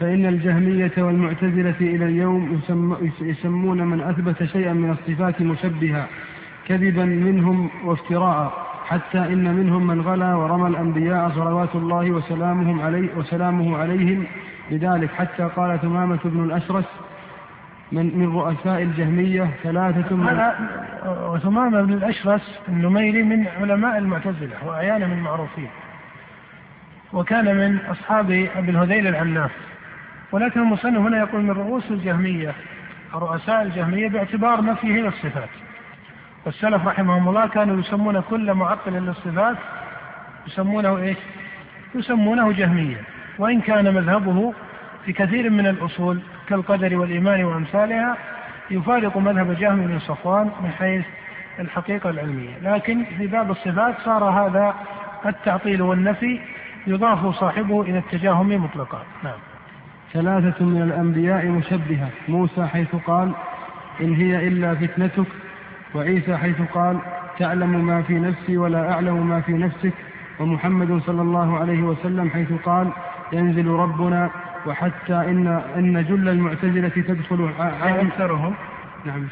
فإن الجهمية والمعتزلة إلى اليوم يسمون من أثبت شيئا من الصفات مشبها كذبا منهم وافتراء حتى إن منهم من غلا ورمى الأنبياء صلوات الله وسلامهم عليه وسلامه عليهم بذلك. حتى قال ثمامة بن الأشرس من من رؤساء الجهمية ثلاثة من هذا وثمامة بن الأشرس النميري من علماء المعتزلة وأعيان من المعروفين وكان من أصحاب أبي الهذيل العناف. ولكن المصنف هنا يقول من رؤوس الجهمية رؤساء الجهمية باعتبار نفيه للصفات والسلف رحمهم الله كانوا يسمون كل معطل للصفات يسمونه إيش؟ يسمونه جهميا وإن كان مذهبه في كثير من الأصول كالقدر والإيمان وأمثالها يفارق مذهب جهم بن صفوان من حيث الحقيقة العلمية، لكن في باب الصفات صار هذا التعطيل والنفي يضاف صاحبه إلى التجاهم مطلقا، نعم. ثلاثة من الأنبياء مشبهة، موسى حيث قال: إن هي إلا فتنتك. وعيسى حيث قال تعلم ما في نفسي ولا أعلم ما في نفسك. ومحمد صلى الله عليه وسلم حيث قال ينزل ربنا وحتى إن إن جل المعتزلة تدخل أكثرهم؟ نعم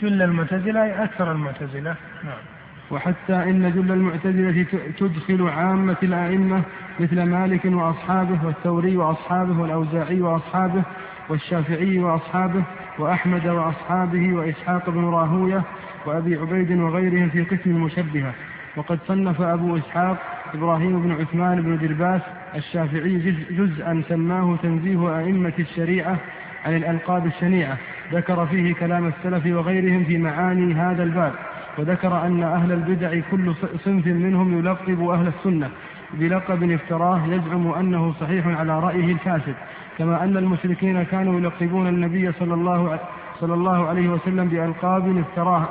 جل المعتزلة أكثر المعتزلة؟ نعم. وحتى إن جل المعتزلة تدخل عامة الأئمة مثل مالك وأصحابه والثوري وأصحابه والأوزاعي وأصحابه والشافعي وأصحابه وأحمد وأصحابه وإسحاق بن راهوية وأبي عبيد وغيرهم في قسم المشبهة. وقد صنف أبو إسحاق إبراهيم بن عثمان بن درباس الشافعي جزءا سماه تنزيه أئمة الشريعة عن الألقاب الشنيعة. ذكر فيه كلام السلف وغيرهم في معاني هذا الباب. وذكر أن أهل البدع كل صنف منهم يلقب أهل السنة بلقب افتراه يزعم أنه صحيح على رأيه الفاسد كما أن المشركين كانوا يلقبون النبي صلى الله صلى الله عليه وسلم بألقاب افتراه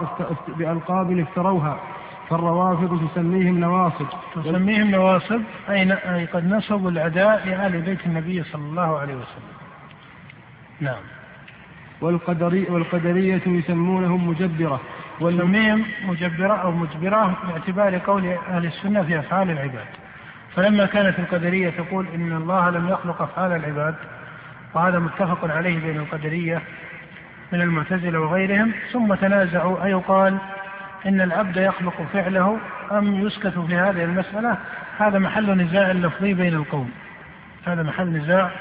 بألقاب افتروها فالروافض تسميهم نواصب. تسميهم نواصب أي أي قد نصبوا العداء لآل بيت النبي صلى الله عليه وسلم. نعم. والقدري والقدرية يسمونهم مجبرة والنميم مجبرة أو مجبرة باعتبار قول أهل السنة في أفعال العباد. فلما كانت القدرية تقول إن الله لم يخلق أفعال العباد وهذا متفق عليه بين القدرية من المعتزلة وغيرهم ثم تنازعوا أيقال إن العبد يخلق فعله أم يسكت في هذه المسألة؟ هذا محل نزاع لفظي بين القوم. هذا محل نزاع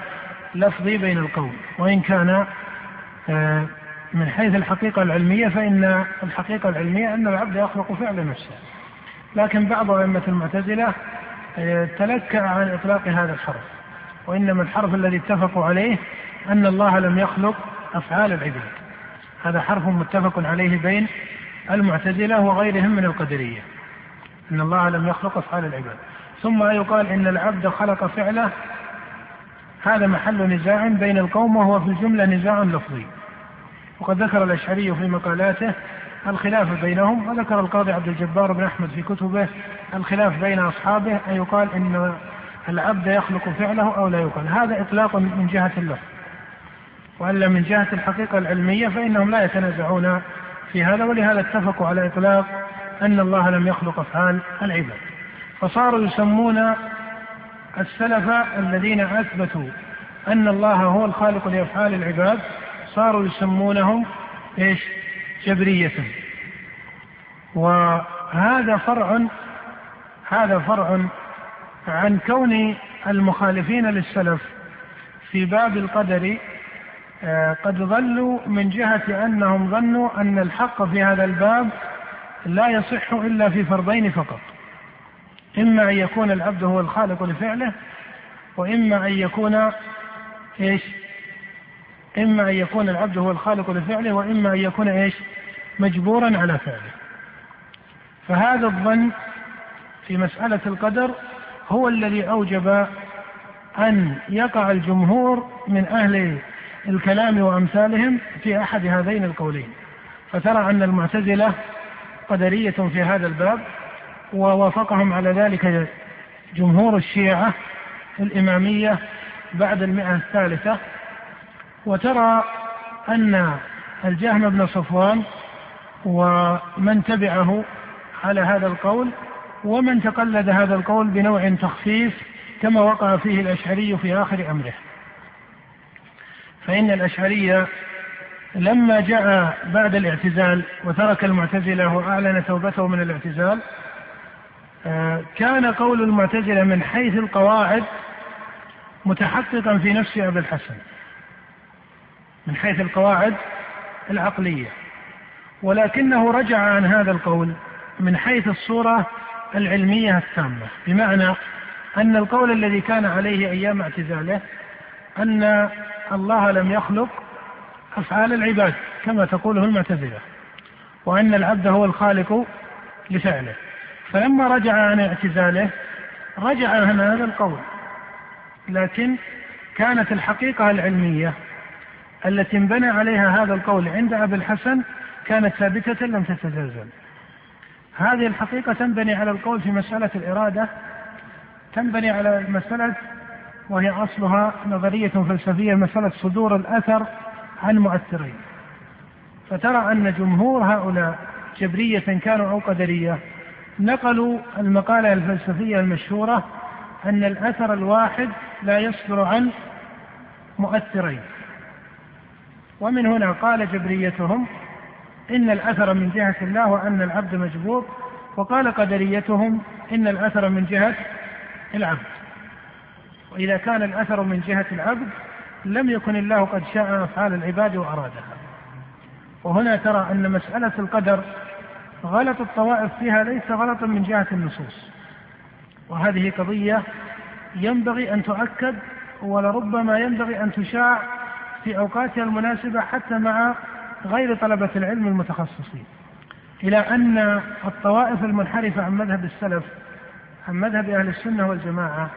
لفظي بين القوم. وإن كان آه، من حيث الحقيقة العلمية فإن الحقيقة العلمية أن العبد يخلق فعل نفسه. لكن بعض أئمة المعتزلة آه، تلكأ عن إطلاق هذا الحرف. وإنما الحرف الذي اتفقوا عليه أن الله لم يخلق أفعال العباد. هذا حرف متفق عليه بين المعتزلة وغيرهم من القدرية أن الله لم يخلق أفعال العباد. ثم يقال إن العبد خلق فعله هذا محل نزاع بين القوم وهو في الجملة نزاع لفظي. وقد ذكر الأشعري في مقالاته الخلاف بينهم وذكر القاضي عبد الجبار بن أحمد في كتبه الخلاف بين أصحابه أن يقال إن العبد يخلق فعله أو لا يقال. هذا إطلاق من جهة اللفظ وألا من جهة الحقيقة العلمية فإنهم لا يتنازعون في هذا ولهذا اتفقوا على إطلاق أن الله لم يخلق أفعال العباد. فصاروا يسمون السلف الذين أثبتوا أن الله هو الخالق لأفعال العباد صاروا يسمونهم إيش؟ جبرية. وهذا فرع هذا فرع عن كون المخالفين للسلف في باب القدر آه، قد ظلوا من جهة أنهم ظنوا أن الحق في هذا الباب لا يصح إلا في فرضين فقط. إما أن يكون العبد هو الخالق لفعله وإما أن يكون إيش؟ إما أن يكون العبد هو الخالق لفعله وإما أن يكون إيش؟ مجبورا على فعله. فهذا الظن في مسألة القدر هو الذي أوجب أن يقع الجمهور من أهل الكلام وأمثالهم في أحد هذين القولين. فترى أن المعتزلة قدرية في هذا الباب ووافقهم على ذلك جمهور الشيعة الإمامية بعد المئة الثالثة. وترى أن الجهم بن صفوان ومن تبعه على هذا القول ومن تقلد هذا القول بنوع تخفيف كما وقع فيه الأشعري في آخر أمره. فإن الأشعرية لما جاء بعد الاعتزال وترك المعتزلة وأعلن توبته من الاعتزال كان قول المعتزلة من حيث القواعد متحققا في نفس أبي الحسن. من حيث القواعد العقلية. ولكنه رجع عن هذا القول من حيث الصورة العلمية التامة بمعنى أن القول الذي كان عليه أيام اعتزاله أن الله لم يخلق أفعال العباد كما تقوله المعتزلة وأن العبد هو الخالق لفعله. فلما رجع عن اعتزاله رجع عن هذا القول لكن كانت الحقيقة العلمية التي انبنى عليها هذا القول عند أبي الحسن كانت ثابتة لم تتزلزل. هذه الحقيقة تنبني على القول في مسألة الإرادة تنبني على مسألة وهي أصلها نظرية فلسفية مسألة صدور الأثر عن مؤثرين. فترى أن جمهور هؤلاء جبرية كانوا أو قدرية نقلوا المقالة الفلسفية المشهورة أن الأثر الواحد لا يصدر عن مؤثرين. ومن هنا قال جبريتهم إن الأثر من جهة الله وأن العبد مجبور وقال قدريتهم إن الأثر من جهة العبد. وإذا كان الأثر من جهة العبد لم يكن الله قد شاء أفعال العباد وأرادها. وهنا ترى أن مسألة القدر غلط الطوائف فيها ليس غلطا من جهة النصوص. وهذه قضية ينبغي أن تؤكد ولربما ينبغي أن تشاع في أوقاتها المناسبة حتى مع غير طلبة العلم المتخصصين. إلى أن الطوائف المنحرفة عن مذهب السلف عن مذهب أهل السنة والجماعة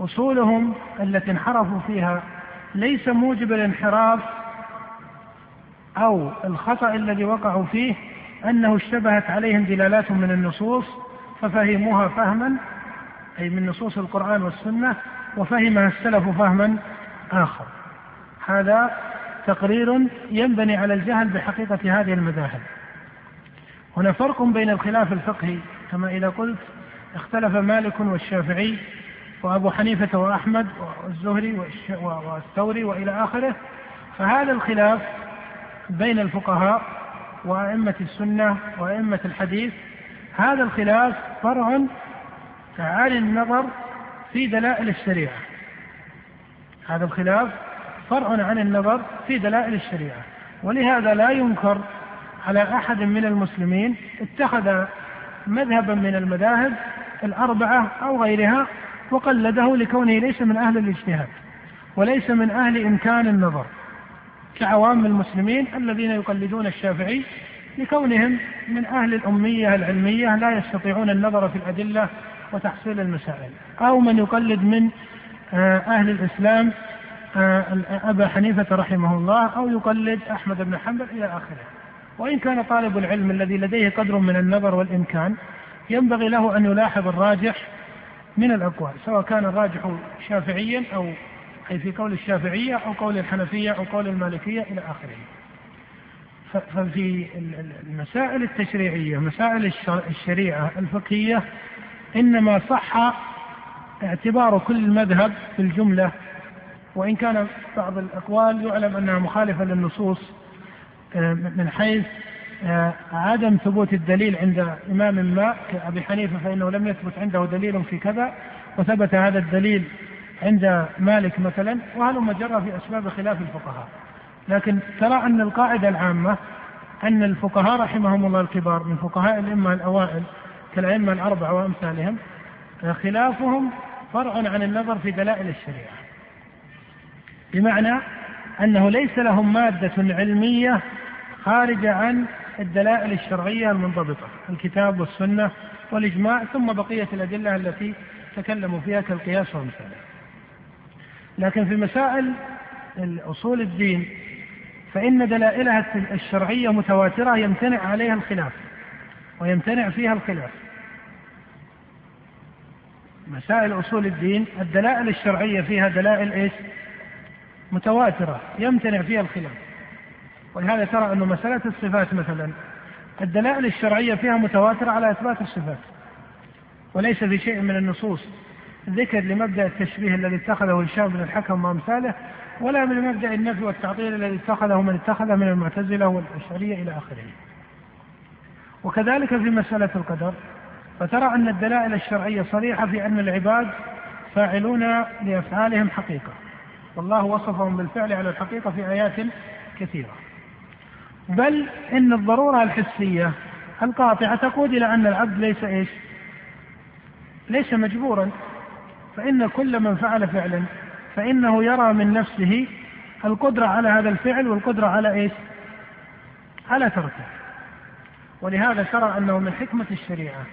أصولهم التي انحرفوا فيها ليس موجب الانحراف أو الخطأ الذي وقعوا فيه أنه اشتبهت عليهم دلالات من النصوص ففهموها فهما أي من نصوص القرآن والسنة وفهمها السلف فهما آخر. هذا تقرير ينبني على الجهل بحقيقة هذه المذاهب. هنا فرق بين الخلاف الفقهي كما إذا قلت اختلف مالك والشافعي وأبو حنيفة وأحمد والزهري والثوري وإلى آخره فهذا الخلاف بين الفقهاء وأئمة السنة وأئمة الحديث هذا الخلاف فرع عن النظر في دلائل الشريعة. هذا الخلاف فرع عن النظر في دلائل الشريعة. ولهذا لا ينكر على أحد من المسلمين اتخذ مذهبا من المذاهب الأربعة أو غيرها وقلده لكونه ليس من أهل الاجتهاد وليس من أهل إمكان النظر كعوام المسلمين الذين يقلدون الشافعي لكونهم من أهل الأمية العلمية لا يستطيعون النظر في الأدلة وتحصيل المسائل. أو من يقلد من آه، أهل الإسلام أبا حنيفة رحمه الله أو يقلد أحمد بن حنبل إلى آخره. وإن كان طالب العلم الذي لديه قدر من النظر والإمكان ينبغي له أن يلاحظ الراجح من الأقوال سواء كان الراجح شافعيا أو أي في قول الشافعية أو قول الحنفية أو قول المالكية إلى آخره. ففي المسائل التشريعية مسائل الشريعة الفقهية إنما صح اعتبار كل مذهب في الجملة وإن كان بعض الأقوال يعلم أنها مخالفة للنصوص آه، من حيث آه، عدم ثبوت الدليل عند إمام ما كأبي حنيفة فإنه لم يثبت عنده دليل في كذا وثبت هذا الدليل عند مالك مثلا وهل مجرى في أسباب خلاف الفقهاء. لكن ترى أن القاعدة العامة أن الفقهاء رحمهم الله الكبار من فقهاء الأئمة الأوائل كالأئمة الأربعة وأمثالهم خلافهم فرع عن النظر في دلائل الشريعة. بمعنى أنه ليس لهم مادة علمية خارجة عن الدلائل الشرعية المنضبطة الكتاب والسنة والإجماع ثم بقية الأدلة التي تكلموا فيها كالقياس ومثاله لكن في مسائل أصول الدين فإن دلائلها الشرعية متواترة يمتنع عليها الخلاف ويمتنع فيها الخلاف. مسائل أصول الدين الدلائل الشرعية فيها دلائل إيش؟ متواترة يمتنع فيها الخلاف. ولهذا ترى أن مسألة الصفات مثلا الدلائل الشرعية فيها متواترة على إثبات الصفات. وليس في شيء من النصوص ذكر لمبدأ التشبيه الذي اتخذه هشام بن الحكم وأمثاله ولا من مبدأ النفي والتعطيل الذي اتخذه من اتخذه من المعتزلة والأشعرية إلى آخره. وكذلك في مسألة القدر فترى أن الدلائل الشرعية صريحة في أن العباد فاعلون لأفعالهم حقيقة. والله وصفهم بالفعل على الحقيقة في آيات كثيرة. بل إن الضرورة الحسية القاطعة تقود إلى أن العبد ليس إيش؟ ليس مجبورا. فإن كل من فعل فعلا فإنه يرى من نفسه القدرة على هذا الفعل والقدرة على إيش؟ على تركه. ولهذا ترى أنه من حكمة الشريعة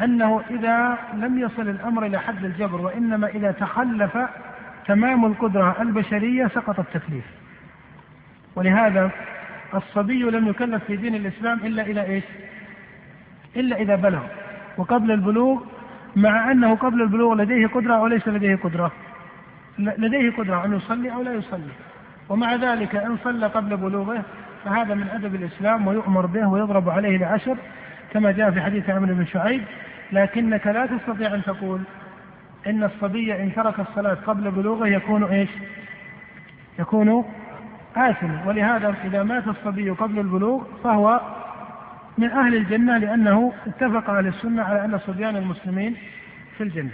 أنه إذا لم يصل الأمر إلى حد الجبر وإنما إذا تخلف تمام القدرة البشرية سقط التكليف. ولهذا الصبي لم يكلف في دين الإسلام إلا إلى إيش؟ إلا إذا بلغ. وقبل البلوغ مع أنه قبل البلوغ لديه قدرة أو ليس لديه قدرة. لديه قدرة أن يصلي أو لا يصلي. ومع ذلك إن صلى قبل بلوغه فهذا من أدب الإسلام ويؤمر به ويضرب عليه العشر كما جاء في حديث عمرو بن شعيب لكنك لا تستطيع أن تقول إن الصبي إن ترك الصلاة قبل بلوغه يكون إيش؟ يكون آثما. ولهذا إذا مات الصبي قبل البلوغ فهو من أهل الجنة لأنه اتفق أهل السنة على أن صبيان المسلمين في الجنة.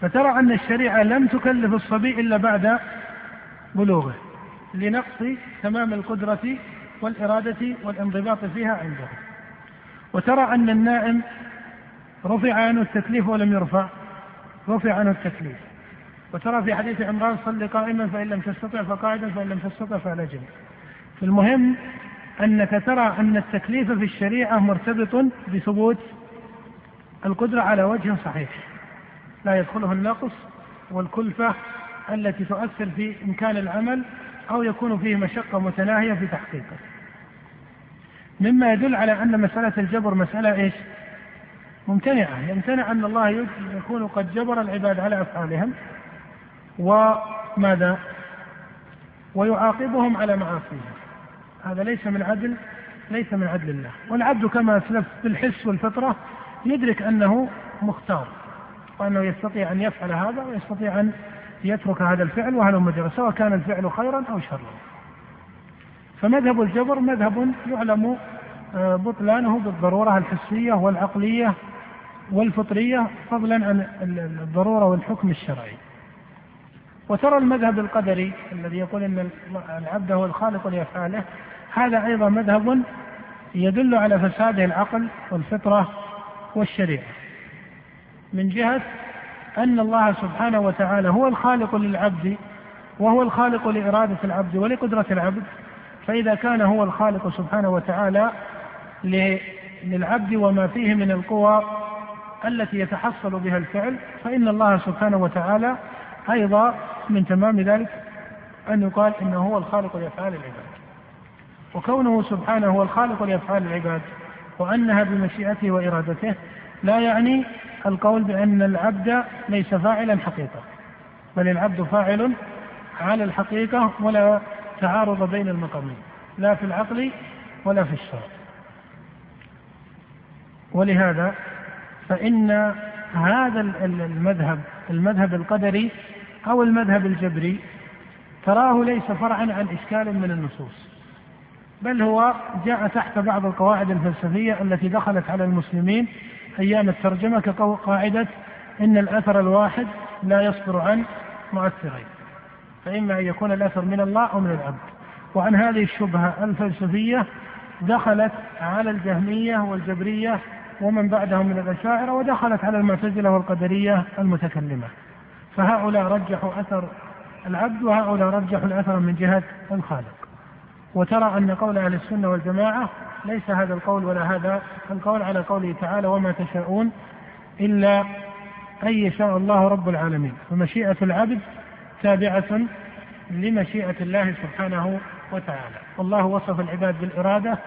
فترى أن الشريعة لم تكلف الصبي إلا بعد بلوغه لنقص تمام القدرة والإرادة والانضباط فيها عنده. وترى أن النائم رفع عنه التكليف ولم يرفع. رفع عنه التكليف. وترى في حديث عمران صل قائما فإن لم تستطع فقاعدا فإن لم تستطع فعلى جنب المهم أنك ترى أن التكليف في الشريعة مرتبط بثبوت القدرة على وجه صحيح. لا يدخله النقص والكلفة التي تؤثر في إمكان العمل أو يكون فيه مشقة متناهية في تحقيقه. مما يدل على أن مسألة الجبر مسألة إيش؟ ممتنعة. يمتنع أن الله يكون قد جبر العباد على أفعالهم. وماذا؟ ويعاقبهم على معاصيهم. هذا ليس من عدل ليس من عدل الله. والعبد كما أسلف بالحس والفطرة يدرك أنه مختار وأنه يستطيع أن يفعل هذا ويستطيع أن يترك هذا الفعل وهل مجرى سواء كان الفعل خيرا أو شرا. فمذهب الجبر مذهب يعلم آه، بطلانه بالضرورة الحسية والعقلية والفطرية فضلا عن الضرورة والحكم الشرعي. وترى المذهب القدري الذي يقول إن العبد هو الخالق لأفعاله هذا أيضا مذهب يدل على فساد العقل والفطرة والشريعة. من جهة أن الله سبحانه وتعالى هو الخالق للعبد وهو الخالق لإرادة العبد ولقدرة العبد. فإذا كان هو الخالق سبحانه وتعالى للعبد وما فيه من القوى التي يتحصل بها الفعل فإن الله سبحانه وتعالى أيضا من تمام ذلك أن يقال إنه هو الخالق لأفعال العباد. وكونه سبحانه هو الخالق لأفعال العباد وأنها بمشيئته وإرادته لا يعني القول بأن العبد ليس فاعلا حقيقة بل العبد فاعل على الحقيقة ولا تعارض بين المقامين لا في العقل ولا في الشرع. ولهذا فإن هذا المذهب المذهب القدري أو المذهب الجبري تراه ليس فرعا عن إشكال من النصوص بل هو جاء تحت بعض القواعد الفلسفية التي دخلت على المسلمين أيام الترجمة كقاعدة إن الأثر الواحد لا يصدر عن مؤثرين فإما أن يكون الأثر من الله أو من العبد. وعن هذه الشبهة الفلسفية دخلت على الجهمية والجبرية ومن بعدهم من الأشاعرة ودخلت على المعتزلة والقدرية المتكلمة. فهؤلاء رجحوا أثر العبد وهؤلاء رجحوا الأثر من جهة الخالق. وترى أن قول أهل السنة والجماعة ليس هذا القول ولا هذا القول على قوله تعالى وما تشاءون إلا أن يشاء الله رب العالمين فمشيئة العبد تابعة لمشيئة الله سبحانه وتعالى. والله وصف العباد بالإرادة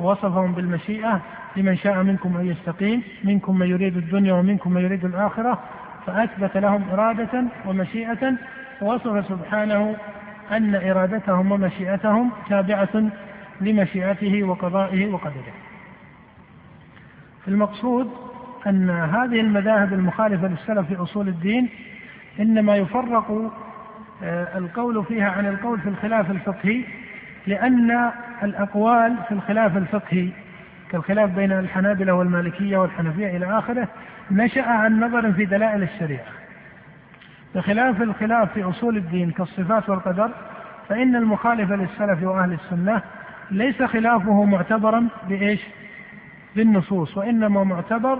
ووصفهم بالمشيئة لمن شاء منكم أن يستقيم منكم من يريد الدنيا ومنكم من يريد الآخرة فأثبت لهم إرادة ومشيئة. ووصف سبحانه أن إرادتهم ومشيئتهم تابعة لمشيئته وقضائه وقدره. المقصود أن هذه المذاهب المخالفة للسلف في أصول الدين إنما يفرق آه، القول فيها عن القول في الخلاف الفقهي لأن الأقوال في الخلاف الفقهي كالخلاف بين الحنابلة والمالكية والحنفية إلى آخره نشأ عن نظر في دلائل الشريعة بخلاف الخلاف في أصول الدين كالصفات والقدر فإن المخالف للسلف وأهل السنة ليس خلافه معتبرا بإيش؟ بالنصوص وإنما معتبر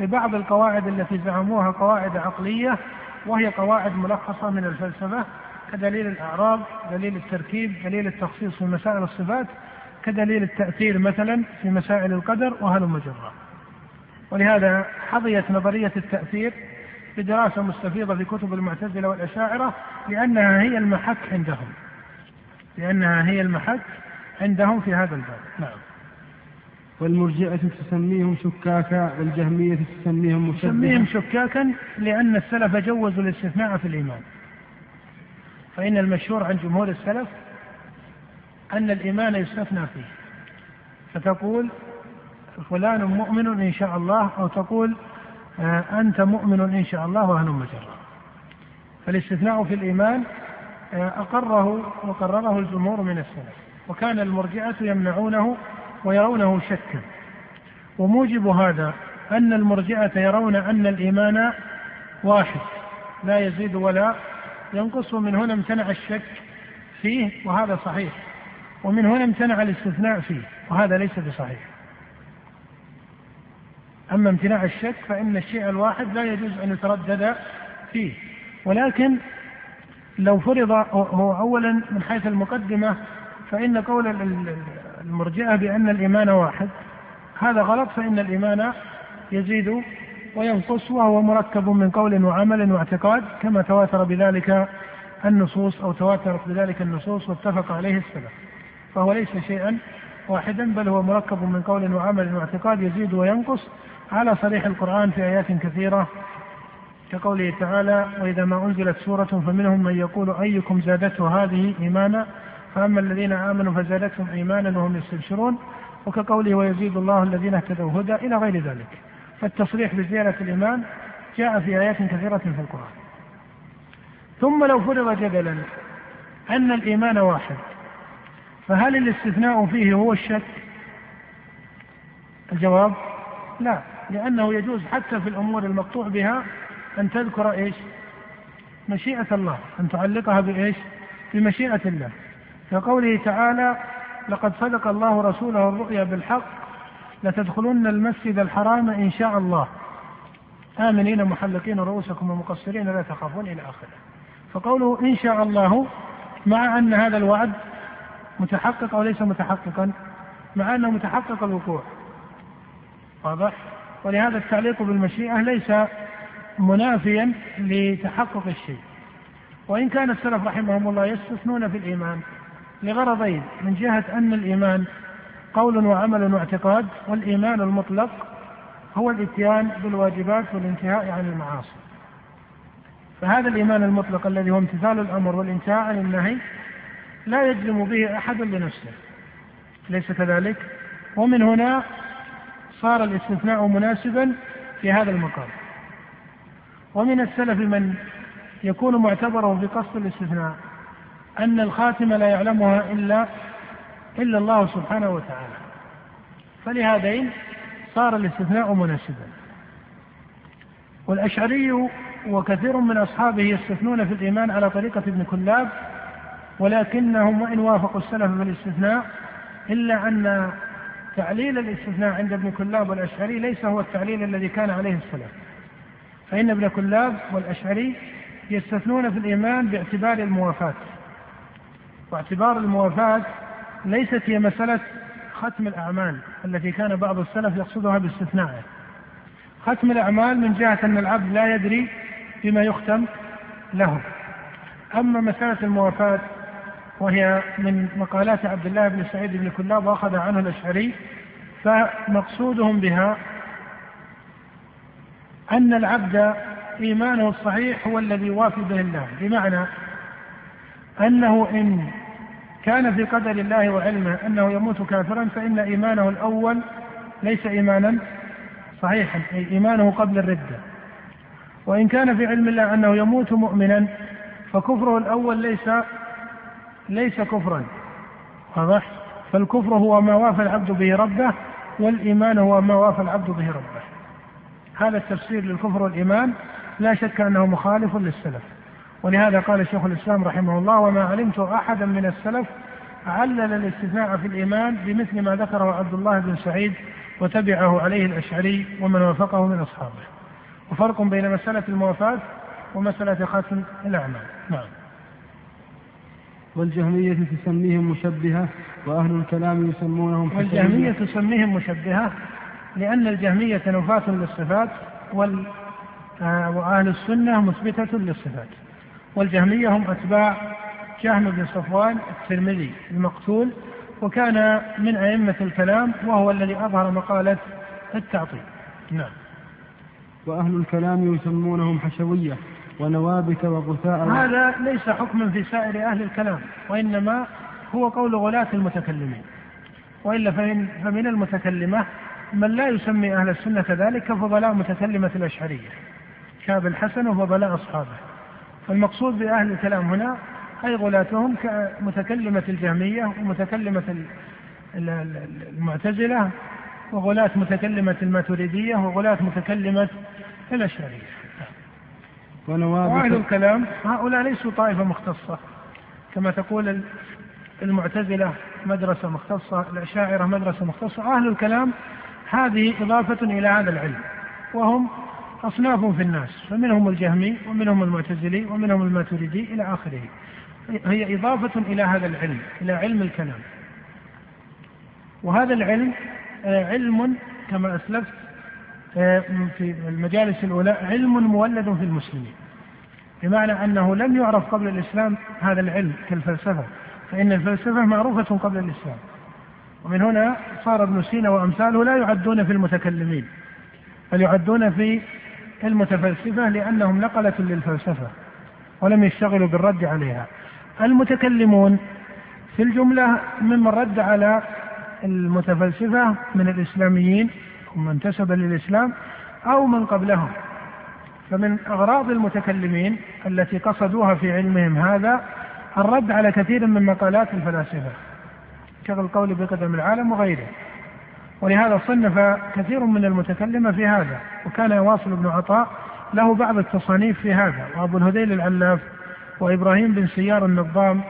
ببعض القواعد التي زعموها قواعد عقلية وهي قواعد ملخصة من الفلسفة كدليل الأعراض دليل التركيب دليل التخصيص في مسائل الصفات كدليل التأثير مثلا في مسائل القدر وهلم جرا ولهذا حظيت نظرية التأثير بدراسة مستفيضة في كتب المعتزلة والأشاعرة لأنها هي المحك عندهم. لأنها هي المحك عندهم في هذا الباب. نعم. والمرجئة تسميهم شكاكا والجهمية تسميهم مشبهة. تسميهم شكاكا لأن السلف جوزوا الاستثناء في الإيمان. فإن المشهور عن جمهور السلف أن الإيمان يستثنى فيه. فتقول فلان مؤمن إن شاء الله أو تقول آه، أنت مؤمن إن شاء الله وهلم مجرى. فالاستثناء في الإيمان آه، أقره وقرره الجمهور من السلف. وكان المرجئة يمنعونه ويرونه شكا. وموجب هذا أن المرجئة يرون أن الإيمان واحد لا يزيد ولا ينقص ومن هنا امتنع الشك فيه وهذا صحيح. ومن هنا امتنع الاستثناء فيه وهذا ليس بصحيح. أما امتناع الشك فإن الشيء الواحد لا يجوز أن يتردد فيه. ولكن لو فرض هو أولا من حيث المقدمة فإن قول المرجئة بأن الإيمان واحد هذا غلط فإن الإيمان يزيد وينقص وهو مركب من قول وعمل واعتقاد كما تواتر بذلك النصوص أو تواترت بذلك النصوص واتفق عليه السلف. فهو ليس شيئا واحدا بل هو مركب من قول وعمل واعتقاد يزيد وينقص على صريح القرآن في آيات كثيرة كقوله تعالى وإذا ما أنزلت سورة فمنهم من يقول أيكم زادته هذه إيمانا؟ فأما الذين آمنوا فزادتهم إيمانا وهم يستبشرون وكقوله ويزيد الله الذين اهتدوا هدى إلى غير ذلك. فالتصريح بزيادة الإيمان جاء في آيات كثيرة في القرآن ثم لو فرض جدلا أن الإيمان واحد فهل الاستثناء فيه هو الشك؟ الجواب لا لأنه يجوز حتى في الأمور المقطوع بها أن تذكر إيش؟ مشيئة الله أن تعلقها بإيش؟ بمشيئة الله كقوله تعالى لقد صدق الله رسوله الرؤيا بالحق لتدخلن المسجد الحرام إن شاء الله. آمنين محلقين رؤوسكم ومقصرين لا تخافون إلى آخره. فقوله إن شاء الله مع أن هذا الوعد متحقق أو ليس متحققا مع أنه متحقق الوقوع. واضح؟ ولهذا التعليق بالمشيئة ليس منافيا لتحقق الشيء. وإن كان السلف رحمهم الله يستثنون في الإيمان لغرضين من جهة أن الإيمان قول وعمل واعتقاد والإيمان المطلق هو الإتيان بالواجبات والانتهاء عن المعاصي. فهذا الإيمان المطلق الذي هو امتثال الأمر والانتهاء عن النهي لا يجزم به أحد لنفسه. ليس كذلك؟ ومن هنا صار الاستثناء مناسبا في هذا المقام. ومن السلف من يكون معتبره بقصد الاستثناء أن الخاتمة لا يعلمها إلا إلا الله سبحانه وتعالى. فلهذين صار الاستثناء مناسبا. والأشعري وكثير من أصحابه يستثنون في الإيمان على طريقة ابن كلاب ولكنهم وإن وافقوا السلف في الاستثناء إلا أن تعليل الاستثناء عند ابن كلاب والأشعري ليس هو التعليل الذي كان عليه السلف. فإن ابن كلاب والأشعري يستثنون في الإيمان باعتبار الموافاة. واعتبار الموافاة ليست هي مسألة ختم الأعمال التي كان بعض السلف يقصدها باستثنائه ختم الأعمال من جهة أن العبد لا يدري بما يختم له. أما مسألة الموافاة وهي من مقالات عبد الله بن سعيد بن كلاب وأخذ عنه الأشعري فمقصودهم بها أن العبد إيمانه الصحيح هو الذي يوافي به الله. بمعنى أنه إن كان في قدر الله وعلمه أنه يموت كافرا فإن إيمانه الأول ليس ايمانا صحيحا أي إيمانه قبل الردة. وإن كان في علم الله أنه يموت مؤمنا فكفره الأول ليس ليس كفرا. واضح؟ فالكفر هو ما وافى العبد به ربه والإيمان هو ما وافى العبد به ربه. هذا التفسير للكفر والإيمان لا شك أنه مخالف للسلف. ولهذا قال شيخ الإسلام رحمه الله وما علمت أحدا من السلف علل الاستثناء في الإيمان بمثل ما ذكره عبد الله بن سعيد وتبعه عليه الأشعري ومن وافقه من أصحابه. وفرق بين مسألة الموافاة ومسألة ختم الأعمال. نعم. والجهمية تسميهم مشبهة وأهل الكلام يسمونهم والجهمية تسميهم مشبهة لأن الجهمية نفاة للصفات وال آه، وأهل السنة مثبتة للصفات. والجهمية هم أتباع جهم بن صفوان الترمذي المقتول وكان من أئمة الكلام وهو الذي أظهر مقالة التعطيل. نعم. وأهل الكلام يسمونهم حشوية ونوابت وغثاء. هذا ليس حكما في سائر أهل الكلام وإنما هو قول غلاة المتكلمين. وإلا فمن, فمن المتكلمة من لا يسمي أهل السنة كذلك كفضلاء متكلمة الأشعرية كاب الحسن وفضلاء أصحابه. فالمقصود بأهل الكلام هنا أي غلاتهم كمتكلمة الجهمية ومتكلمة المعتزلة وغلاة متكلمة الماتريدية وغلاة متكلمة الأشعرية. وأهل الكلام هؤلاء ليسوا طائفة مختصة. كما تقول المعتزلة مدرسة مختصة الأشاعرة مدرسة مختصة. أهل الكلام هذه إضافة إلى هذا العلم وهم أصناف في الناس فمنهم الجهمي ومنهم المعتزلي ومنهم الماتريدي إلى آخره. هي إضافة إلى هذا العلم إلى علم الكلام. وهذا العلم آه، علم كما أسلفت آه، في المجالس الأولى علم مولد في المسلمين. بمعنى أنه لم يعرف قبل الإسلام هذا العلم كالفلسفة فإن الفلسفة معروفة قبل الإسلام. ومن هنا صار ابن سينا وأمثاله لا يعدون في المتكلمين بل يعدون في المتفلسفة لأنهم نقلة للفلسفة ولم يشتغلوا بالرد عليها. المتكلمون في الجملة ممن رد على المتفلسفة من الإسلاميين ومن انتسب للإسلام أو من قبلهم. فمن أغراض المتكلمين التي قصدوها في علمهم هذا الرد على كثير من مقالات الفلاسفة كالقول بقدم العالم وغيره. ولهذا صنف كثير من المتكلمة في هذا وكان يواصل ابن عطاء له بعض التصانيف في هذا وأبو الهذيل العلاف وإبراهيم بن سيار النظام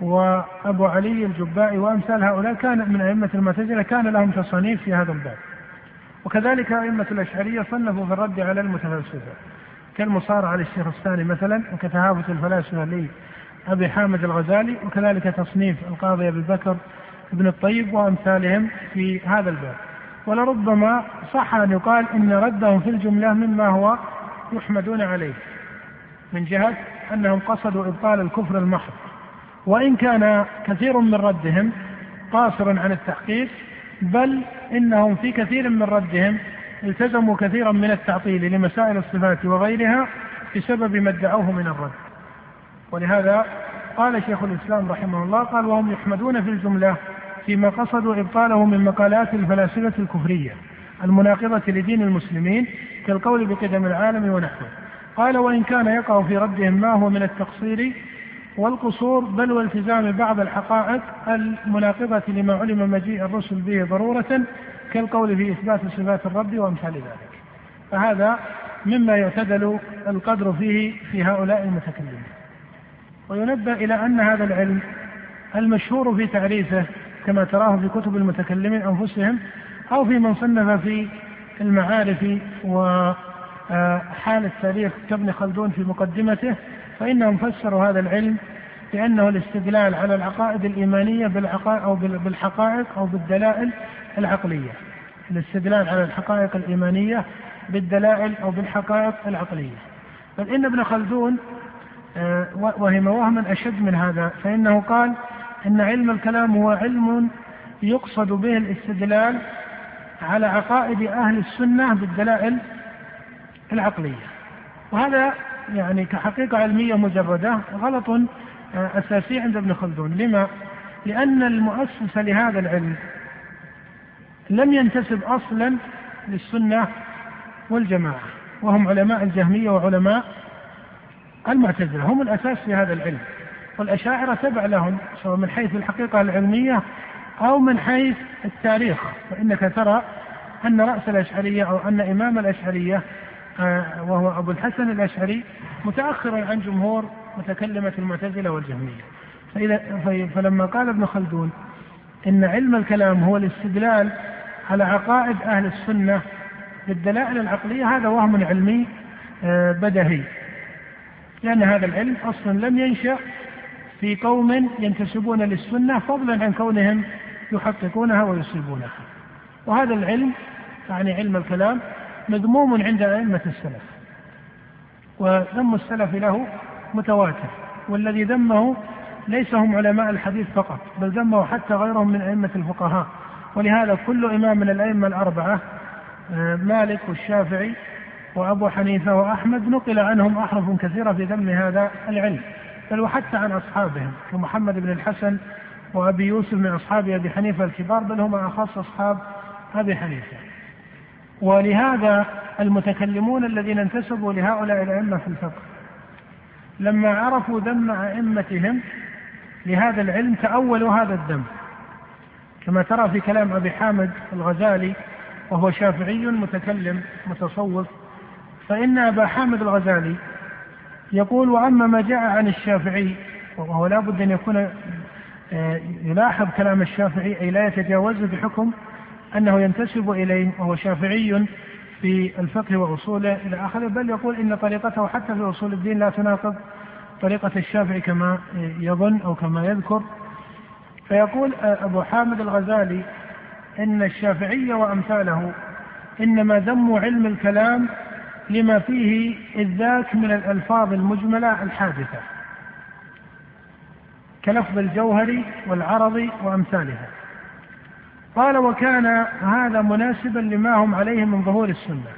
وأبو علي الجبائي وأمثال هؤلاء كان من أئمة المعتزلة كان لهم تصانيف في هذا الباب. وكذلك أئمة الأشعرية صنفوا في الرد على المتفلسفة كالمصارعة الثاني مثلا وكتهافت الفلاسفة لأبي حامد الغزالي وكذلك تصنيف القاضي أبي بكر بن الطيب وأمثالهم في هذا الباب. ولربما صح أن يقال إن ردهم في الجملة مما هو يحمدون عليه من جهة أنهم قصدوا إبطال الكفر المحض. وإن كان كثير من ردهم قاصرا عن التحقيق بل إنهم في كثير من ردهم التزموا كثيرا من التعطيل لمسائل الصفات وغيرها بسبب ما ادعوه من الرد. ولهذا قال شيخ الإسلام رحمه الله قال وهم يحمدون في الجملة فيما قصدوا إبطاله من مقالات الفلاسفة الكفرية المناقضة لدين المسلمين كالقول بقدم العالم ونحوه. قال وإن كان يقع في ردهم ما هو من التقصير والقصور بل والتزام بعض الحقائق المناقضة لما علم مجيء الرسل به ضرورة كالقول في إثبات صفات الرب وأمثال ذلك. فهذا مما يعتدل القدر فيه في هؤلاء المتكلمين. وينبه إلى أن هذا العلم المشهور في تعريفه كما تراه في كتب المتكلمين أنفسهم أو في من صنف في المعارف وحال التاريخ كابن خلدون في مقدمته فإنهم فسروا هذا العلم بأنه الاستدلال على العقائد الإيمانية بالعقائد أو بالحقائق أو بالدلائل العقلية. الاستدلال على الحقائق الإيمانية بالدلائل أو بالحقائق العقلية. بل إن ابن خلدون آه، وهم وهما أشد من هذا فإنه قال أن علم الكلام هو علم يقصد به الاستدلال على عقائد أهل السنة بالدلائل العقلية. وهذا يعني كحقيقة علمية مجردة غلط آه، أساسي عند ابن خلدون. لما؟ لأن المؤسس لهذا العلم لم ينتسب أصلا للسنة والجماعة وهم علماء الجهمية وعلماء المعتزلة هم الأساس في هذا العلم. والأشاعرة تبع لهم سواء من حيث الحقيقة العلمية أو من حيث التاريخ. فإنك ترى أن رأس الأشعرية أو أن إمام الأشعرية آه، وهو أبو الحسن الأشعري متأخر عن جمهور متكلمة المعتزلة والجهمية. فإذا فلما قال ابن خلدون إن علم الكلام هو الاستدلال على عقائد أهل السنة بالدلائل العقلية هذا وهم علمي آه، بدهي. لأن هذا العلم أصلا لم ينشأ في قوم ينتسبون للسنة فضلا عن كونهم يحققونها ويصيبونها. وهذا العلم يعني علم الكلام مذموم عند أئمة السلف. وذم السلف له متواتر والذي ذمه ليس هم علماء الحديث فقط بل ذمه حتى غيرهم من أئمة الفقهاء. ولهذا كل إمام من الأئمة الأربعة آه، مالك والشافعي وأبو حنيفة وأحمد نقل عنهم أحرف كثيرة في ذم هذا العلم. بل وحتى عن أصحابهم كمحمد بن الحسن وأبي يوسف من أصحاب أبي حنيفة الكبار بل هم أخص أصحاب أبي حنيفة. ولهذا المتكلمون الذين انتسبوا لهؤلاء الأئمة في الفقه لما عرفوا ذم أئمتهم لهذا العلم تأولوا هذا الذم. كما ترى في كلام أبي حامد الغزالي وهو شافعي متكلم متصوف فإن أبا حامد الغزالي يقول وأما ما جاء عن الشافعي وهو لا بد أن يكون آه، يلاحظ كلام الشافعي أي لا يتجاوزه بحكم أنه ينتسب إليه وهو شافعي في الفقه وأصوله إلى آخره بل يقول إن طريقته حتى في أصول الدين لا تناقض طريقة الشافعي كما يظن أو كما يذكر. فيقول أبو حامد الغزالي إن الشافعية وأمثاله إنما ذموا علم الكلام لما فيه إذ ذاك من الألفاظ المجملة الحادثة كلفظ الجوهري والعرضي وأمثالها. قال وكان هذا مناسبا لما هم عليه من ظهور السنة.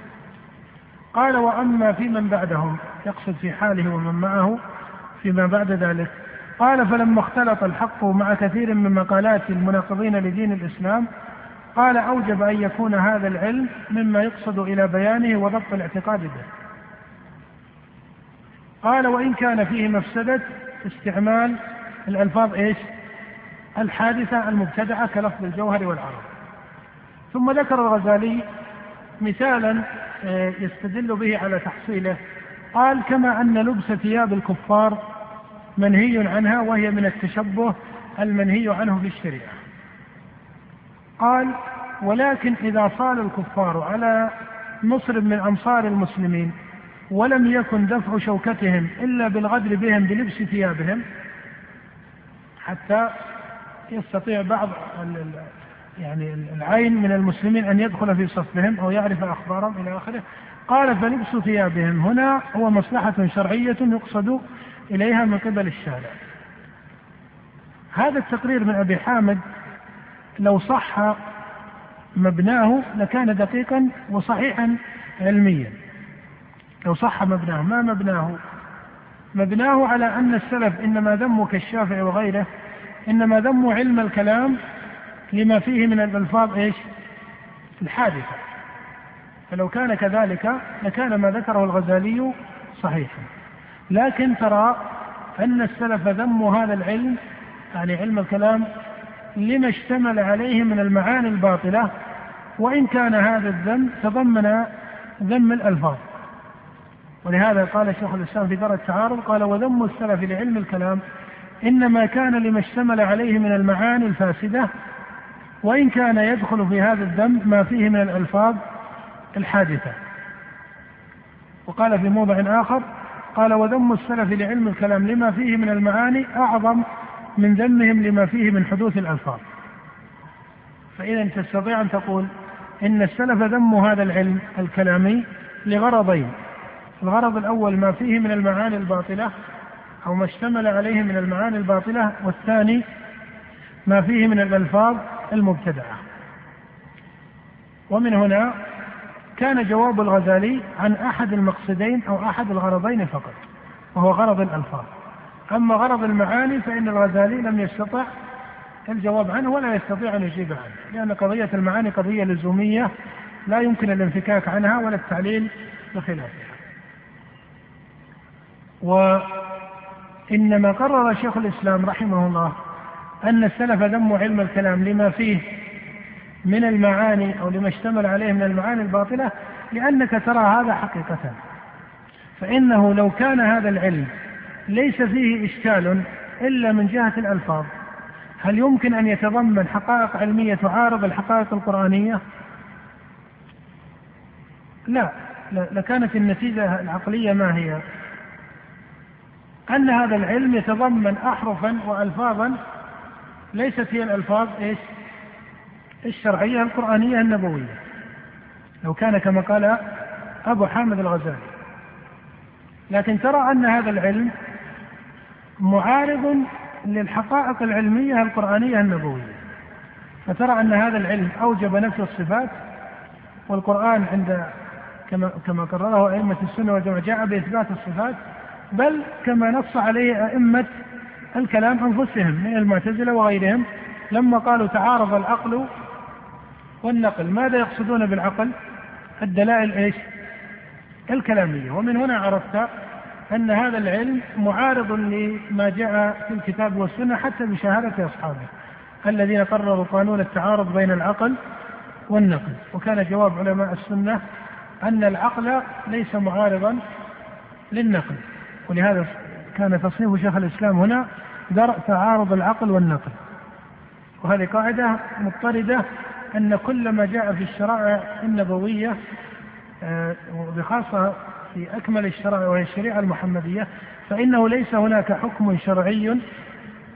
قال وأما في من بعدهم يقصد في حاله ومن معه فيما بعد ذلك. قال فلما اختلط الحق مع كثير من مقالات المناقضين لدين الإسلام قال أوجب أن يكون هذا العلم مما يقصد إلى بيانه وضبط الاعتقاد به. قال وإن كان فيه مفسدة استعمال الألفاظ إيش؟ الحادثة المبتدعة كلفظ الجوهر والعرض ثم ذكر الغزالي مثالا آه، يستدل به على تحصيله. قال كما أن لبس ثياب الكفار منهي عنها وهي من التشبه المنهي عنه في الشريعة. قال ولكن إذا صال الكفار على مصر من أمصار المسلمين ولم يكن دفع شوكتهم إلا بالغدر بهم بلبس ثيابهم حتى يستطيع بعض يعني العين من المسلمين أن يدخل في صفهم أو يعرف أخبارهم إلى آخره. قال فلبس ثيابهم هنا هو مصلحة شرعية يقصد إليها من قبل الشارع. هذا التقرير من أبي حامد لو صح مبناه لكان دقيقا وصحيحا علميا. لو صح مبناه ما مبناه؟ مبناه على أن السلف إنما ذموا كالشافعي وغيره إنما ذموا علم الكلام لما فيه من الألفاظ إيش؟ الحادثة. فلو كان كذلك لكان ما ذكره الغزالي صحيحا. لكن ترى أن السلف ذموا هذا العلم يعني علم الكلام لما اشتمل عليه من المعاني الباطلة وإن كان هذا الذم تضمن ذم الألفاظ. ولهذا قال شيخ الإسلام في دار التعارض قال وذم السلف لعلم الكلام إنما كان لما اشتمل عليه من المعاني الفاسدة وإن كان يدخل في هذا الذم ما فيه من الألفاظ الحادثة. وقال في موضع آخر قال وذم السلف لعلم الكلام لما فيه من المعاني أعظم من ذمهم لما فيه من حدوث الألفاظ. فإذا تستطيع أن تقول إن السلف ذموا هذا العلم الكلامي لغرضين. الغرض الأول ما فيه من المعاني الباطلة أو ما اشتمل عليه من المعاني الباطلة والثاني ما فيه من الألفاظ المبتدعة. ومن هنا كان جواب الغزالي عن أحد المقصدين أو أحد الغرضين فقط وهو غرض الألفاظ. أما غرض المعاني فإن الغزالي لم يستطع الجواب عنه ولا يستطيع أن يجيب عنه لأن قضية المعاني قضية لزومية لا يمكن الانفكاك عنها ولا التعليل بخلافها. وإنما قرر شيخ الإسلام رحمه الله أن السلف ذموا علم الكلام لما فيه من المعاني أو لما اشتمل عليه من المعاني الباطلة لأنك ترى هذا حقيقة. فإنه لو كان هذا العلم ليس فيه إشكال إلا من جهة الألفاظ هل يمكن أن يتضمن حقائق علمية تعارض الحقائق القرآنية؟ لا لكانت النتيجة العقلية ما هي؟ أن هذا العلم يتضمن أحرفا وألفاظا ليست هي الألفاظ إيش؟ الشرعية القرآنية النبوية لو كان كما قال أبو حامد الغزالي لكن ترى أن هذا العلم معارض للحقائق العلمية القرآنية النبوية. فترى أن هذا العلم أوجب نفي الصفات والقرآن عند كما كما قرره أئمة السنة والجماعة جاء بإثبات الصفات بل كما نص عليه أئمة الكلام أنفسهم من المعتزلة وغيرهم لما قالوا تعارض العقل والنقل ماذا يقصدون بالعقل؟ الدلائل إيش؟ الكلامية. ومن هنا عرفت أن هذا العلم معارض لما جاء في الكتاب والسنة حتى بشهادة أصحابه الذين قرروا قانون التعارض بين العقل والنقل. وكان جواب علماء السنة أن العقل ليس معارضا للنقل. ولهذا كان تصنيف شيخ الإسلام هنا درء تعارض العقل والنقل. وهذه قاعدة مضطردة أن كل ما جاء في الشرائع النبوية آه، وبخاصة في أكمل الشرائع وهي الشريعة المحمدية فإنه ليس هناك حكم شرعي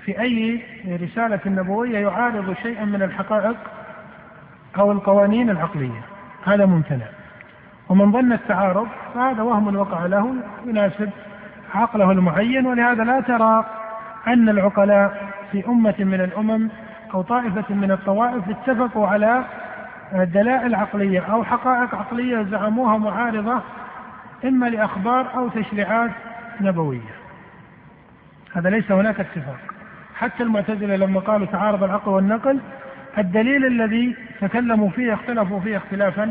في أي رسالة نبوية يعارض شيئا من الحقائق أو القوانين العقلية. هذا ممتنع. ومن ظن التعارض فهذا وهم وقع له يناسب عقله المعين ولهذا لا ترى أن العقلاء في أمة من الأمم أو طائفة من الطوائف اتفقوا على دلائل عقلية أو حقائق عقلية زعموها معارضة إما لأخبار أو تشريعات نبوية. هذا ليس هناك اتفاق. حتى المعتزلة لما قالوا تعارض العقل والنقل الدليل الذي تكلموا فيه اختلفوا فيه اختلافا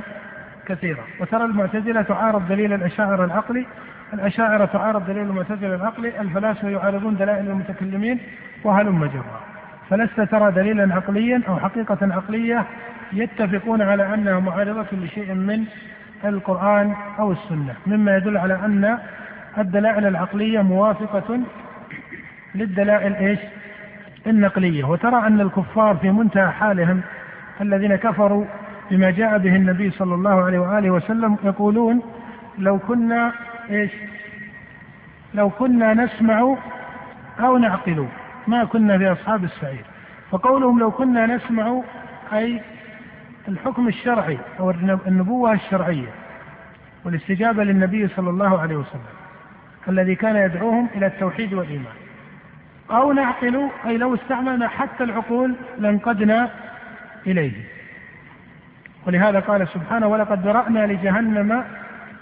كثيرا. وترى المعتزلة تعارض دليل الأشاعرة العقلي الأشاعرة تعارض دليل المعتزلة العقلي الفلاسفة يعارضون دلائل المتكلمين وهلم جرا فلست ترى دليلا عقليا أو حقيقة عقلية يتفقون على أنها معارضة لشيء من القرآن أو السنة مما يدل على أن الدلائل العقلية موافقة للدلائل إيش؟ النقلية وترى أن الكفار في منتهى حالهم الذين كفروا بما جاء به النبي صلى الله عليه وآله وسلم يقولون لو كنا إيش؟ لو كنا نسمع أو نعقل ما كنا في أصحاب السعير فقولهم لو كنا نسمع أي الحكم الشرعي أو النبوة الشرعية والاستجابة للنبي صلى الله عليه وسلم الذي كان يدعوهم إلى التوحيد والإيمان. أو نعقل أي لو استعملنا حتى العقول لانقدنا إليه. ولهذا قال سبحانه ولقد ذرأنا لجهنم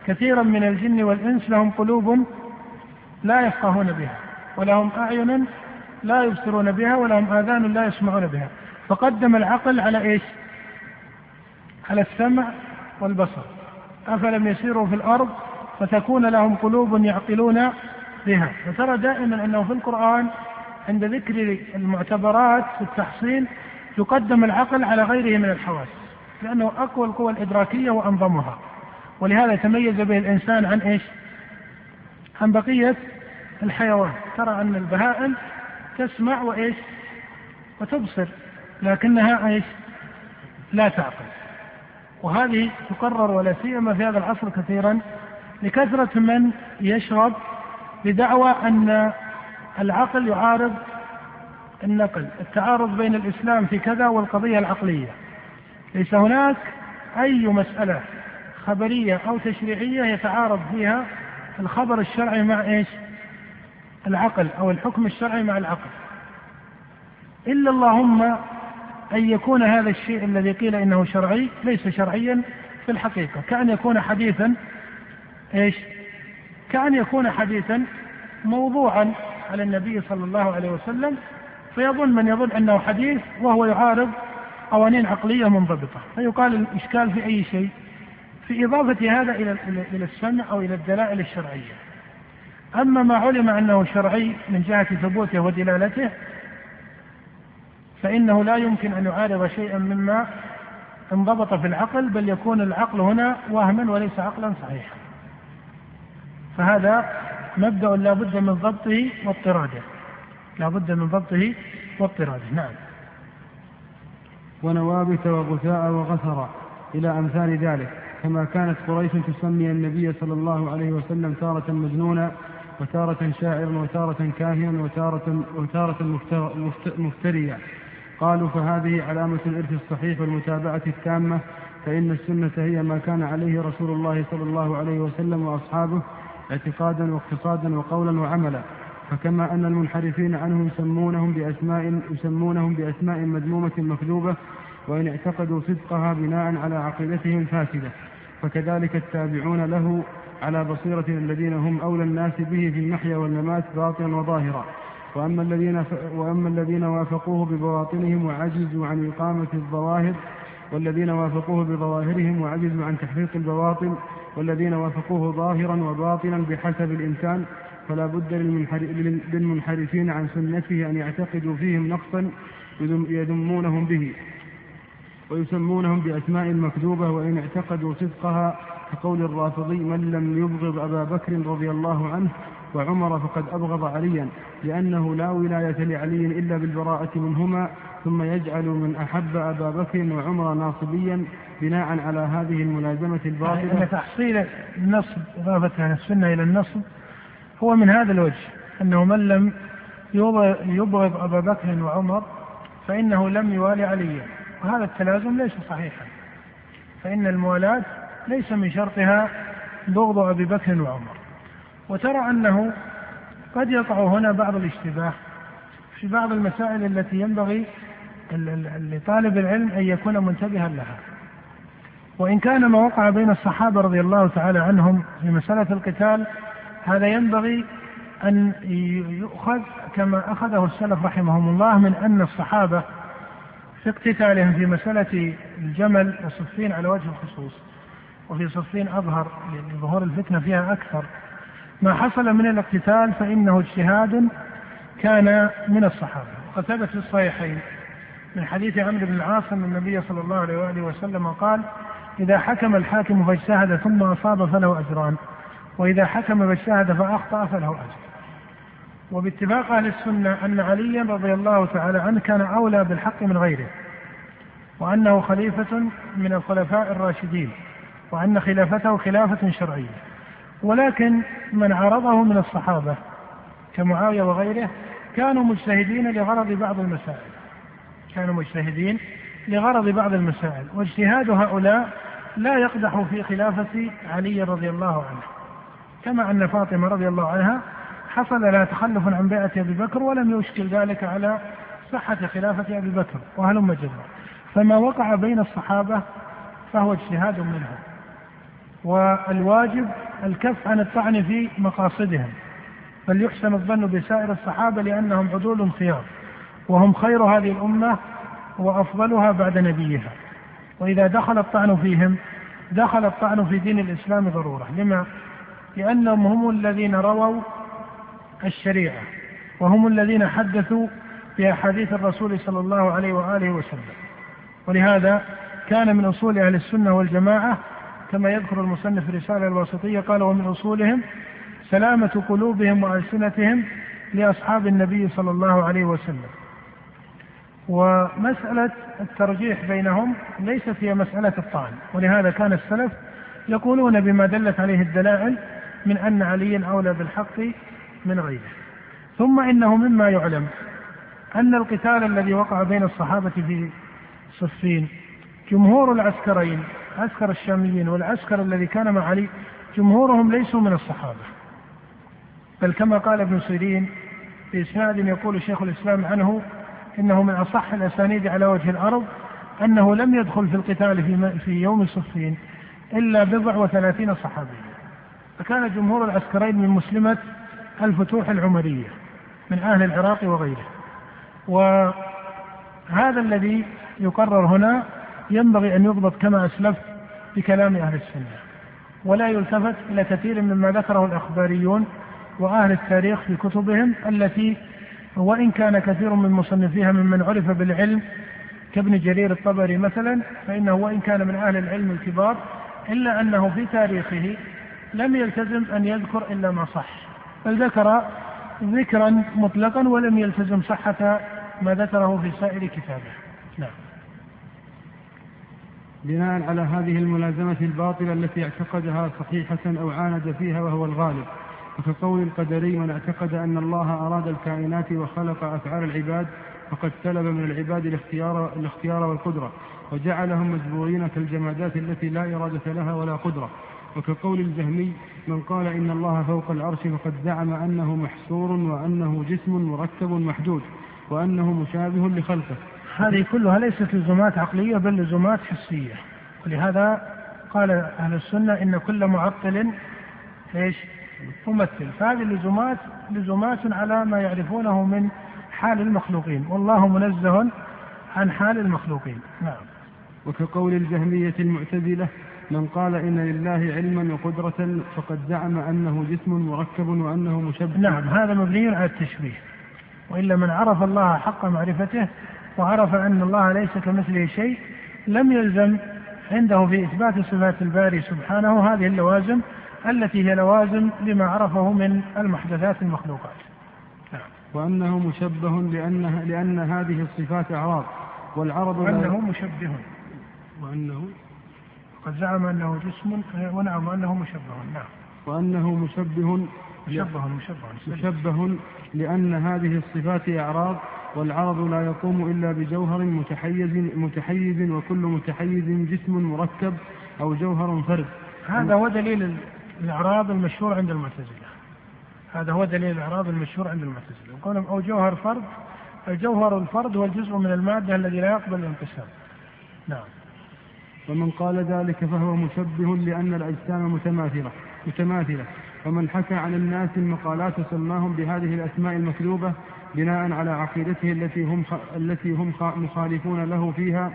كثيرا من الجن والإنس لهم قلوب لا يفقهون بها ولهم أعين لا يبصرون بها ولهم آذان لا يسمعون بها. فقدم العقل على إيش؟ على السمع والبصر. أفلم يسيروا في الأرض فتكون لهم قلوب يعقلون بها. فترى دائما أنه في القرآن عند ذكر المعتبرات في التحصيل يقدم العقل على غيره من الحواس لأنه أقوى القوى الإدراكية وأنظمها. ولهذا تميز به الإنسان عن إيش؟ عن بقية الحيوان. ترى أن البهائم تسمع وإيش؟ وتبصر لكنها إيش؟ لا تعقل. وهذه تقرر ولا سيما في هذا العصر كثيرا لكثرة من يشرب بدعوى أن العقل يعارض النقل التعارض بين الإسلام في كذا والقضية العقلية. ليس هناك أي مسألة خبرية أو تشريعية يتعارض فيها الخبر الشرعي مع إيش؟ العقل أو الحكم الشرعي مع العقل. إلا اللهم أن يكون هذا الشيء الذي قيل إنه شرعي ليس شرعيا في الحقيقة. كأن يكون حديثا إيش؟ كأن يكون حديثا موضوعا على النبي صلى الله عليه وسلم فيظن من يظن أنه حديث وهو يعارض قوانين عقلية منضبطة. فيقال الإشكال في أي شيء؟ في إضافة هذا إلى إلى السمع أو إلى الدلائل الشرعية. أما ما علم أنه شرعي من جهة ثبوته ودلالته فإنه لا يمكن أن يعارض شيئا مما انضبط في العقل بل يكون العقل هنا وهما وليس عقلا صحيحا. فهذا مبدأ لا بد من ضبطه واضطراده. لا بد من ضبطه واضطراده. نعم. ونوابت وغثاء وغثرا إلى أمثال ذلك. كما كانت قريش تسمي النبي صلى الله عليه وسلم تارة مجنونا وتارة شاعرا وتارة كاهنا وتارة وتارة مفتريا قالوا فهذه علامة الإرث الصحيح والمتابعة التامة فإن السنة هي ما كان عليه رسول الله صلى الله عليه وسلم وأصحابه اعتقادا واقتصادا وقولا وعملا. فكما أن المنحرفين عنه يسمونهم بأسماء يسمونهم بأسماء مذمومة مكذوبة وإن اعتقدوا صدقها بناء على عقيدتهم الفاسدة فكذلك التابعون له على بصيرة الذين هم أولى الناس به في المحيا والممات باطنا وظاهرا. وأما الذين وأما الذين وافقوه ببواطنهم وعجزوا عن إقامة الظواهر والذين وافقوه بظواهرهم وعجزوا عن تحقيق البواطن والذين وافقوه ظاهرا وباطنا بحسب الإمكان فلا بد للمنحرفين عن سنته أن يعتقدوا فيهم نقصا يذمونهم به ويسمونهم بأسماء مكذوبة وإن اعتقدوا صدقها كقول الرافضي من لم يبغض أبا بكر رضي الله عنه وعمر فقد أبغض عليا لأنه لا ولاية لعلي إلا بالبراءة منهما ثم يجعل من أحب أبا بكر وعمر ناصبيا بناء على هذه الملازمة الباطلة. يعني تحصيل النصب إضافة السنة إلى النصب هو من هذا الوجه أنه من لم يبغض أبا بكر وعمر فإنه لم يوالي عليا وهذا التلازم ليس صحيحا. فإن الموالاة ليس من شرطها بغض أبي بكر وعمر. وترى أنه قد يقع هنا بعض الاشتباه في بعض المسائل التي ينبغي لطالب العلم أن يكون منتبها لها. وإن كان ما وقع بين الصحابة رضي الله تعالى عنهم في مسألة القتال هذا ينبغي أن يؤخذ كما أخذه السلف رحمهم الله من أن الصحابة في اقتتالهم في مسألة الجمل وصفين على وجه الخصوص وفي صفين أظهر لظهور الفتنة فيها أكثر. ما حصل من الاقتتال فإنه اجتهاد كان من الصحابة. وقد ثبت في الصحيحين من حديث عمرو بن العاص أن النبي صلى الله عليه وآله وسلم قال إذا حكم الحاكم فاجتهد ثم أصاب فله أجران وإذا حكم فاجتهد فأخطأ فله أجر. وباتفاق أهل السنة أن عليا رضي الله تعالى عنه كان أولى بالحق من غيره وأنه خليفة من الخلفاء الراشدين وأن خلافته خلافة شرعية. ولكن من عارضه من الصحابة كمعاوية وغيره كانوا مجتهدين لغرض بعض المسائل. كانوا مجتهدين لغرض بعض المسائل. واجتهاد هؤلاء لا يقدح في خلافة علي رضي الله عنه. كما أن فاطمة رضي الله عنها حصل لها تخلف عن بيعة أبي بكر ولم يشكل ذلك على صحة خلافة أبي بكر وهلم جرا فما وقع بين الصحابة فهو اجتهاد منهم. والواجب الكف عن الطعن في مقاصدهم بل يحسن الظن بسائر الصحابة لأنهم عدول خيار وهم خير هذه الأمة وأفضلها بعد نبيها. وإذا دخل الطعن فيهم دخل الطعن في دين الإسلام ضرورة. لما؟ لأنهم هم الذين رووا الشريعة وهم الذين حدثوا بأحاديث الرسول صلى الله عليه وآله وسلم. ولهذا كان من أصول أهل السنة والجماعة كما يذكر المصنف الرسالة الواسطية قال ومن أصولهم سلامة قلوبهم وألسنتهم لأصحاب النبي صلى الله عليه وسلم. ومسألة الترجيح بينهم ليست هي مسألة الطعن ولهذا كان السلف يقولون بما دلت عليه الدلائل من أن عليا أولى بالحق من غيره. ثم إنه مما يعلم أن القتال الذي وقع بين الصحابة في صفين جمهور العسكرين عسكر الشاميين والعسكر الذي كان مع علي جمهورهم ليسوا من الصحابة. بل كما قال ابن سيرين في إسناد يقول شيخ الإسلام عنه إنه من أصح الأسانيد على وجه الأرض أنه لم يدخل في القتال في, في يوم صفين إلا بضع وثلاثين صحابيا. فكان جمهور العسكرين من مسلمة الفتوح العمرية من أهل العراق وغيره. وهذا الذي يقرر هنا ينبغي أن يضبط كما أسلفت بكلام أهل السنة ولا يلتفت إلى كثير مما ذكره الأخباريون وأهل التاريخ في كتبهم التي وإن كان كثير من مصنفيها ممن عرف بالعلم كابن جرير الطبري مثلا فإنه وإن كان من أهل العلم الكبار إلا أنه في تاريخه لم يلتزم أن يذكر إلا ما صح. بل ذكر ذكرا مطلقا ولم يلتزم صحة ما ذكره في سائر كتابه. نعم. بناء على هذه الملازمة الباطلة التي اعتقدها صحيحة أو عاند فيها وهو الغالب. وكقول القدري من اعتقد أن الله أراد الكائنات وخلق أفعال العباد فقد سلب من العباد الاختيار, الاختيار والقدرة وجعلهم مجبورين كالجمادات التي لا إرادة لها ولا قدرة. وكقول الجهمي من قال إن الله فوق العرش فقد زعم أنه محصور وأنه جسم مركب محدود وأنه مشابه لخلقه. هذه كلها ليست لزومات عقلية بل لزومات حسية. ولهذا قال أهل السنة إن كل معطل إيش؟ ممثل. فهذه اللزومات لزومات على ما يعرفونه من حال المخلوقين. والله منزه عن حال المخلوقين. نعم. وكقول الجهمية المعتزلة من قال إن لله علما وقدرة فقد زعم أنه جسم مركب وأنه مشبه. نعم هذا مبني على التشبيه. وإلا من عرف الله حق معرفته وعرف أن الله ليس كمثله شيء لم يلزم عنده في إثبات صفات الباري سبحانه هذه اللوازم التي هي لوازم لما عرفه من المحدثات المخلوقات. نعم. وأنه مشبه لأنها لأن هذه الصفات أعراض والعرض وأنه مشبه. وأنه قد زعم أنه جسم ونعم وأنه مشبه. نعم. وأنه مشبه مشبه مشبه. مشبه لأن هذه الصفات أعراض والعرض لا يقوم إلا بجوهر متحيز متحيز وكل متحيز جسم مركب أو جوهر فرد. هذا هو دليل الإعراض المشهور عند المعتزلة. هذا هو دليل الإعراض المشهور عند المعتزلة. يقولون أو جوهر فرد الجوهر الفرد هو الجزء من المادة الذي لا يقبل الانقسام نعم. ومن قال ذلك فهو مشبه لأن الأجسام متماثلة متماثلة. ومن حكى عن الناس المقالات سماهم بهذه الأسماء المكذوبة بناء على عقيدته التي هم التي هم مخالفون له فيها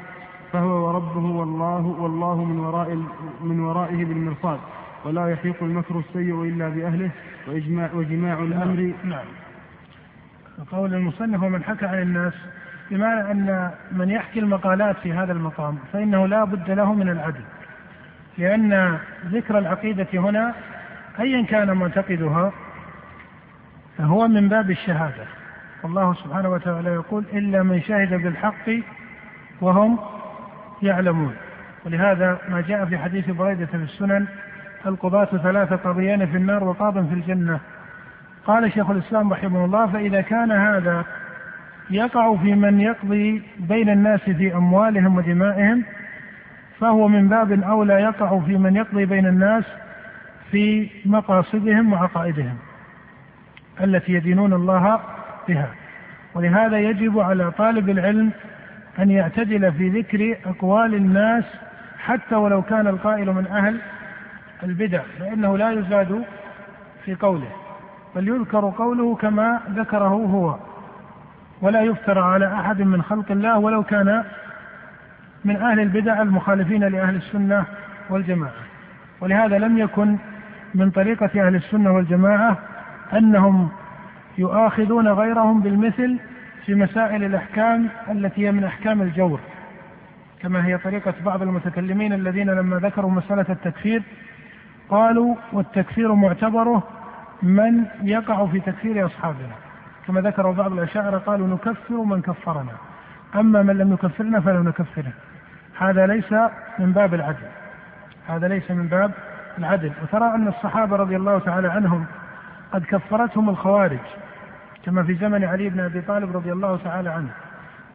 فهو وربه والله والله من وراء من ورائه بالمرصاد. ولا يحيق المكر السيء إلا بأهله واجماع وجماع الأمر. نعم. قول المصنف ومن حكى عن الناس بمعنى أن من يحكي المقالات في هذا المقام فإنه لا بد له من العدل. لأن ذكر العقيدة هنا ايا كان معتقدها فهو من باب الشهادة. والله سبحانه وتعالى يقول إلا من شهد بالحق وهم يعلمون. ولهذا ما جاء في حديث بريدة في السنن القضاة ثلاثة قضيان في النار وقاض في الجنة. قال شيخ الإسلام رحمه الله فإذا كان هذا يقع في من يقضي بين الناس في أموالهم ودمائهم فهو من باب أولى يقع في من يقضي بين الناس في مقاصدهم وعقائدهم التي يدينون الله بها ولهذا يجب على طالب العلم أن يعتدل في ذكر أقوال الناس حتى ولو كان القائل من أهل البدع فإنه لا يزاد في قوله بل يذكر قوله كما ذكره هو ولا يفترى على أحد من خلق الله ولو كان من أهل البدع المخالفين لأهل السنة والجماعة. ولهذا لم يكن من طريقة أهل السنة والجماعة أنهم يؤاخذون غيرهم بالمثل في مسائل الأحكام التي هي من أحكام الجور كما هي طريقة بعض المتكلمين الذين لما ذكروا مسألة التكفير قالوا والتكفير معتبره من يقع في تكفير أصحابنا. كما ذكروا بعض الأشاعرة قالوا نكفر من كفرنا أما من لم يكفرنا فلا نكفره. هذا ليس من باب العدل هذا ليس من باب العدل. وترى أن الصحابة رضي الله تعالى عنهم قد كفرتهم الخوارج كما في زمن علي بن أبي طالب رضي الله تعالى عنه.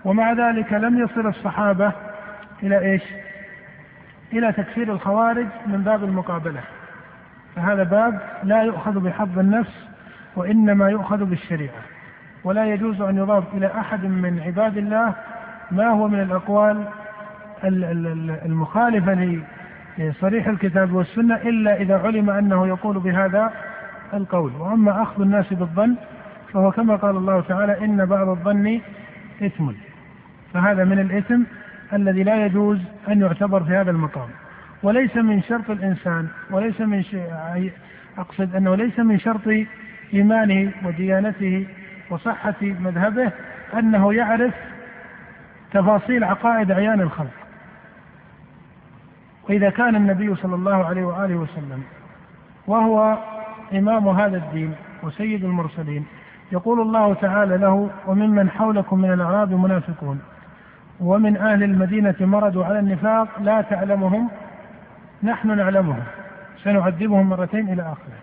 ومع ذلك لم يصل الصحابة إلى إيش؟ إلى تكفير الخوارج من باب المقابلة. فهذا باب لا يؤخذ بحظ النفس وإنما يؤخذ بالشريعة. ولا يجوز أن يضاف إلى أحد من عباد الله ما هو من الأقوال المخالفة لصريح الكتاب والسنة إلا إذا علم أنه يقول بهذا القول. وأما أخذ الناس بالظن فهو كما قال الله تعالى إن بعض الظن إثم. فهذا من الإثم الذي لا يجوز أن يعتبر في هذا المقام. وليس من شرط الإنسان وليس من شيء أقصد أنه ليس من شرط إيمانه وديانته وصحة مذهبه أنه يعرف تفاصيل عقائد أعيان الخلق. وإذا كان النبي صلى الله عليه وآله وسلم وهو إمام هذا الدين وسيد المرسلين يقول الله تعالى له وممن حولكم من الأعراب منافقون ومن أهل المدينة مرضوا على النفاق لا تعلمهم نحن نعلمهم سنعذبهم مرتين إلى آخره.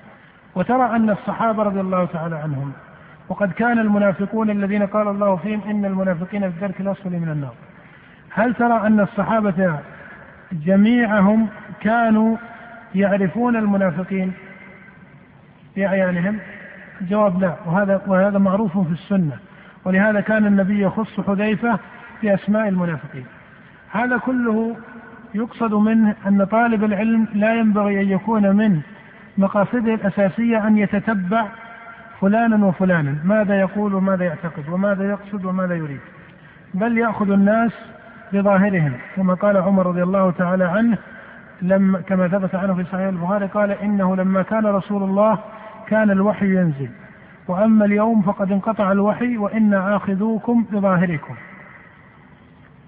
وترى أن الصحابة رضي الله تعالى عنهم وقد كان المنافقون الذين قال الله فيهم إن المنافقين في الدرك الأسفل من النار. هل ترى أن الصحابة جميعهم كانوا يعرفون المنافقين؟ بأعيانهم؟ الجواب لا. وهذا وهذا معروف في السنة. ولهذا كان النبي يخص حذيفة بأسماء المنافقين. هذا كله يقصد منه أن طالب العلم لا ينبغي أن يكون من مقاصده الأساسية أن يتتبع فلانا وفلانا. ماذا يقول وماذا يعتقد وماذا يقصد وماذا يريد. بل يأخذ الناس بظاهرهم. كما قال عمر رضي الله تعالى عنه لما كما ثبت عنه في صحيح البخاري قال إنه لما كان رسول الله كان الوحي ينزل. وأما اليوم فقد انقطع الوحي وإنا آخذوكم بظاهركم.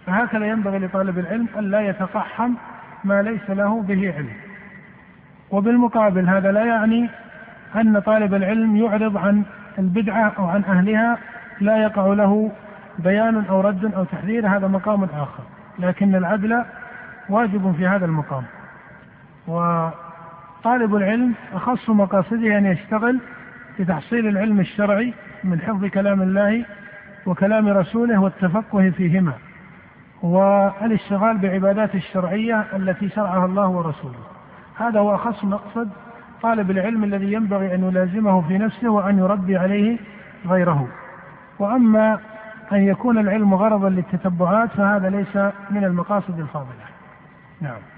فهكذا ينبغي لطالب العلم أن لا يتقحم ما ليس له به علم. وبالمقابل هذا لا يعني أن طالب العلم يعرض عن البدعة أو عن أهلها لا يقع له بيان أو رد أو تحذير هذا مقام آخر. لكن العدل واجب في هذا المقام. وطالب العلم أخص مقاصده أن يشتغل في تحصيل العلم الشرعي من حفظ كلام الله وكلام رسوله والتفقه فيهما والاشتغال بعبادات الشرعية التي شرعها الله ورسوله. هذا هو أخص مقصد طالب العلم الذي ينبغي أن يلازمه في نفسه وأن يربي عليه غيره. وأما أن يكون العلم غرضا للتتبعات فهذا ليس من المقاصد الفاضلة. نعم.